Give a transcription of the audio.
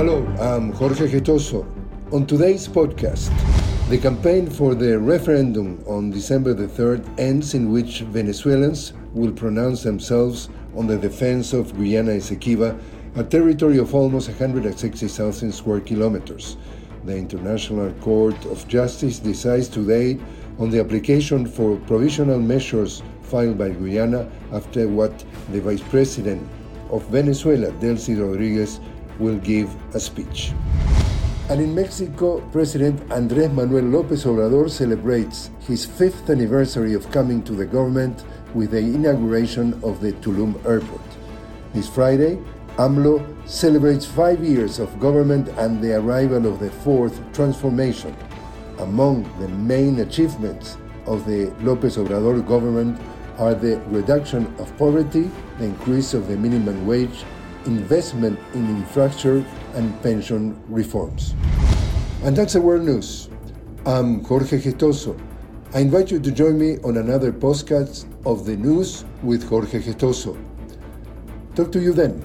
Hello, I'm Jorge Gestoso. On today's podcast, the campaign for the referendum on December the 3rd ends in which Venezuelans will pronounce themselves on the defense of Guyana Esequiba, a territory of almost 160,000 square kilometers. The International Court of Justice decides today on the application for provisional measures filed by Guyana after what the Vice President of Venezuela, Delcy Rodriguez, will give a speech. And in Mexico, President Andrés Manuel López Obrador celebrates his fifth anniversary of coming to the government with the inauguration of the Tulum airport. This Friday, AMLO celebrates five years of government and the arrival of the fourth transformation. Among the main achievements of the López Obrador government are the reduction of poverty, the increase of the minimum wage, investment in infrastructure, and pension reforms. And that's the world news. I'm Jorge Gestoso. I invite you to join me on another podcast of the news with Jorge Gestoso. Talk to you then.